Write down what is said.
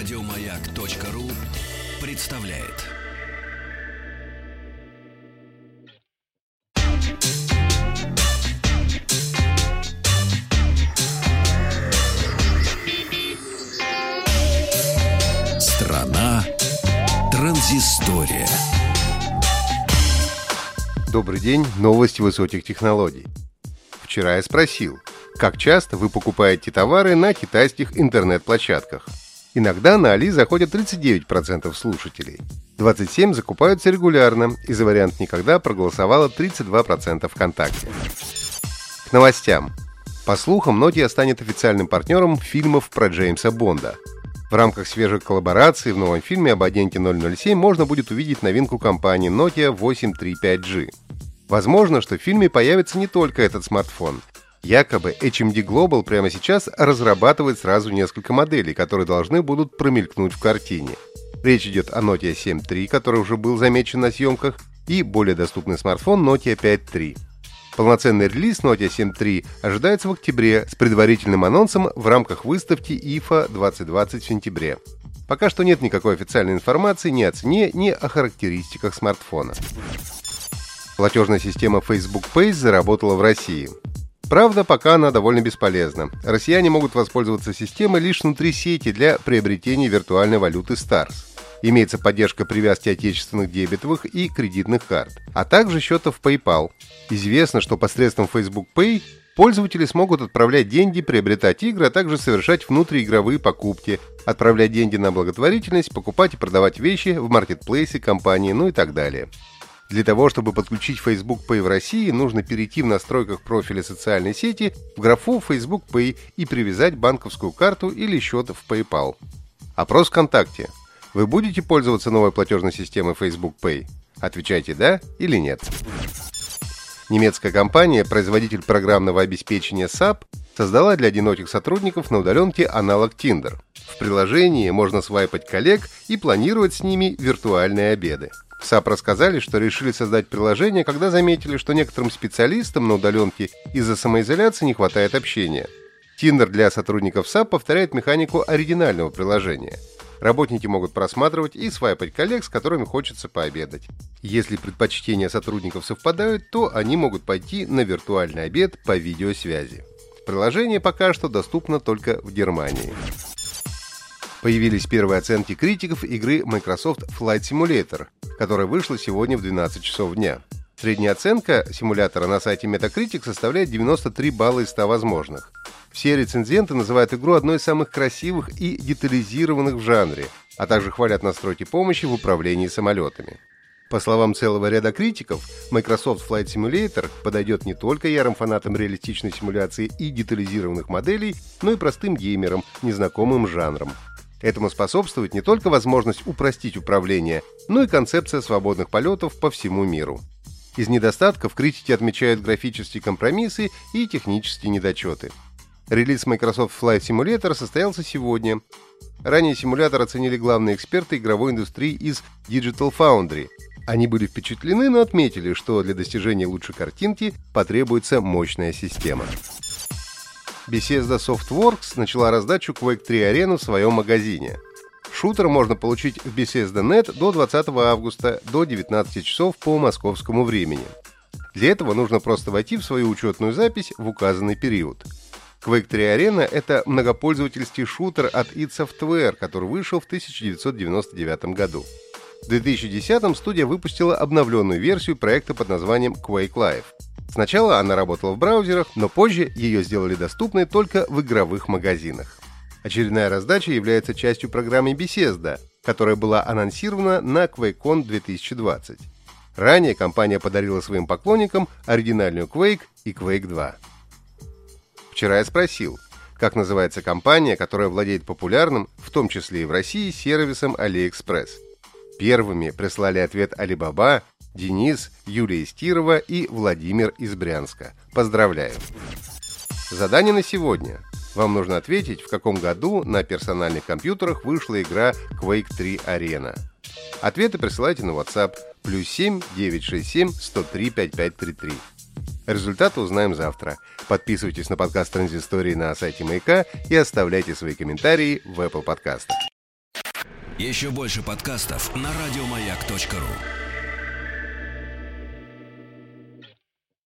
Радиомаяк.ру представляет. Страна транзистория. Добрый день, новости высоких технологий. Вчера я спросил, как часто вы покупаете товары на китайских интернет-площадках? Иногда на Али заходят 39% слушателей. 27% закупаются регулярно, и за вариант «никогда» проголосовало 32% ВКонтакте. К новостям. По слухам, Nokia станет официальным партнером фильмов про Джеймса Бонда. В рамках свежей коллаборации в новом фильме об агенте 007 можно будет увидеть новинку компании Nokia 835G. Возможно, что в фильме появится не только этот смартфон. Якобы HMD Global прямо сейчас разрабатывает сразу несколько моделей, которые должны будут промелькнуть в картине. Речь идет о Nokia 7.3, который уже был замечен на съемках, и более доступный смартфон Nokia 5.3. Полноценный релиз Nokia 7.3 ожидается в октябре с предварительным анонсом в рамках выставки IFA 2020 в сентябре. Пока что нет никакой официальной информации ни о цене, ни о характеристиках смартфона. Платежная система Facebook Pay заработала в России. Правда, пока она довольно бесполезна. Россияне могут воспользоваться системой лишь внутри сети для приобретения виртуальной валюты Stars. Имеется поддержка привязки отечественных дебетовых и кредитных карт, а также счетов PayPal. Известно, что посредством Facebook Pay пользователи смогут отправлять деньги, приобретать игры, а также совершать внутриигровые покупки, отправлять деньги на благотворительность, покупать и продавать вещи в маркетплейсе компании, ну и так далее. Для того, чтобы подключить Facebook Pay в России, нужно перейти в настройках профиля социальной сети в графу Facebook Pay и привязать банковскую карту или счет в PayPal. Опрос ВКонтакте. Вы будете пользоваться новой платежной системой Facebook Pay? Отвечайте «да» или «нет». Немецкая компания, производитель программного обеспечения SAP, создала для одиноких сотрудников на удаленке аналог Tinder. В приложении можно свайпать коллег и планировать с ними виртуальные обеды. В SAP рассказали, что решили создать приложение, когда заметили, что некоторым специалистам на удаленке из-за самоизоляции не хватает общения. Tinder для сотрудников SAP повторяет механику оригинального приложения. Работники могут просматривать и свайпать коллег, с которыми хочется пообедать. Если предпочтения сотрудников совпадают, то они могут пойти на виртуальный обед по видеосвязи. Приложение пока что доступно только в Германии. Появились первые оценки критиков игры Microsoft Flight Simulator, которая вышла сегодня в 12 часов дня. Средняя оценка симулятора на сайте Metacritic составляет 93 балла из 100 возможных. Все рецензенты называют игру одной из самых красивых и детализированных в жанре, а также хвалят настройки помощи в управлении самолетами. По словам целого ряда критиков, Microsoft Flight Simulator подойдет не только ярым фанатам реалистичной симуляции и детализированных моделей, но и простым геймерам, незнакомым жанром. Этому способствует не только возможность упростить управление, но и концепция свободных полетов по всему миру. Из недостатков критики отмечают графические компромиссы и технические недочеты. Релиз Microsoft Flight Simulator состоялся сегодня. Ранее симулятор оценили главные эксперты игровой индустрии из Digital Foundry. Они были впечатлены, но отметили, что для достижения лучшей картинки потребуется мощная система. Bethesda Softworks начала раздачу Quake 3 Arena в своем магазине. Шутер можно получить в Bethesda.net до 20 августа до 19 часов по московскому времени. Для этого нужно просто войти в свою учетную запись в указанный период. Quake 3 Arena — это многопользовательский шутер от id Software, который вышел в 1999 году. В 2010 студия выпустила обновленную версию проекта под названием Quake Live. Сначала она работала в браузерах, но позже ее сделали доступной только в игровых магазинах. Очередная раздача является частью программы Bethesda, которая была анонсирована на QuakeCon 2020. Ранее компания подарила своим поклонникам оригинальную Quake и Quake 2. Вчера я спросил, как называется компания, которая владеет популярным, в том числе и в России, сервисом AliExpress. Первыми прислали ответ Alibaba, Денис, Юлия Истирова и Владимир из Брянска. Поздравляю! Задание на сегодня. Вам нужно ответить, в каком году на персональных компьютерах вышла игра Quake 3 Arena. Ответы присылайте на WhatsApp плюс 7 967 103 5533. Результаты узнаем завтра. Подписывайтесь на подкаст Транзистории на сайте Маяка и оставляйте свои комментарии в Apple подкастах. Еще больше подкастов на радиомаяк.ру.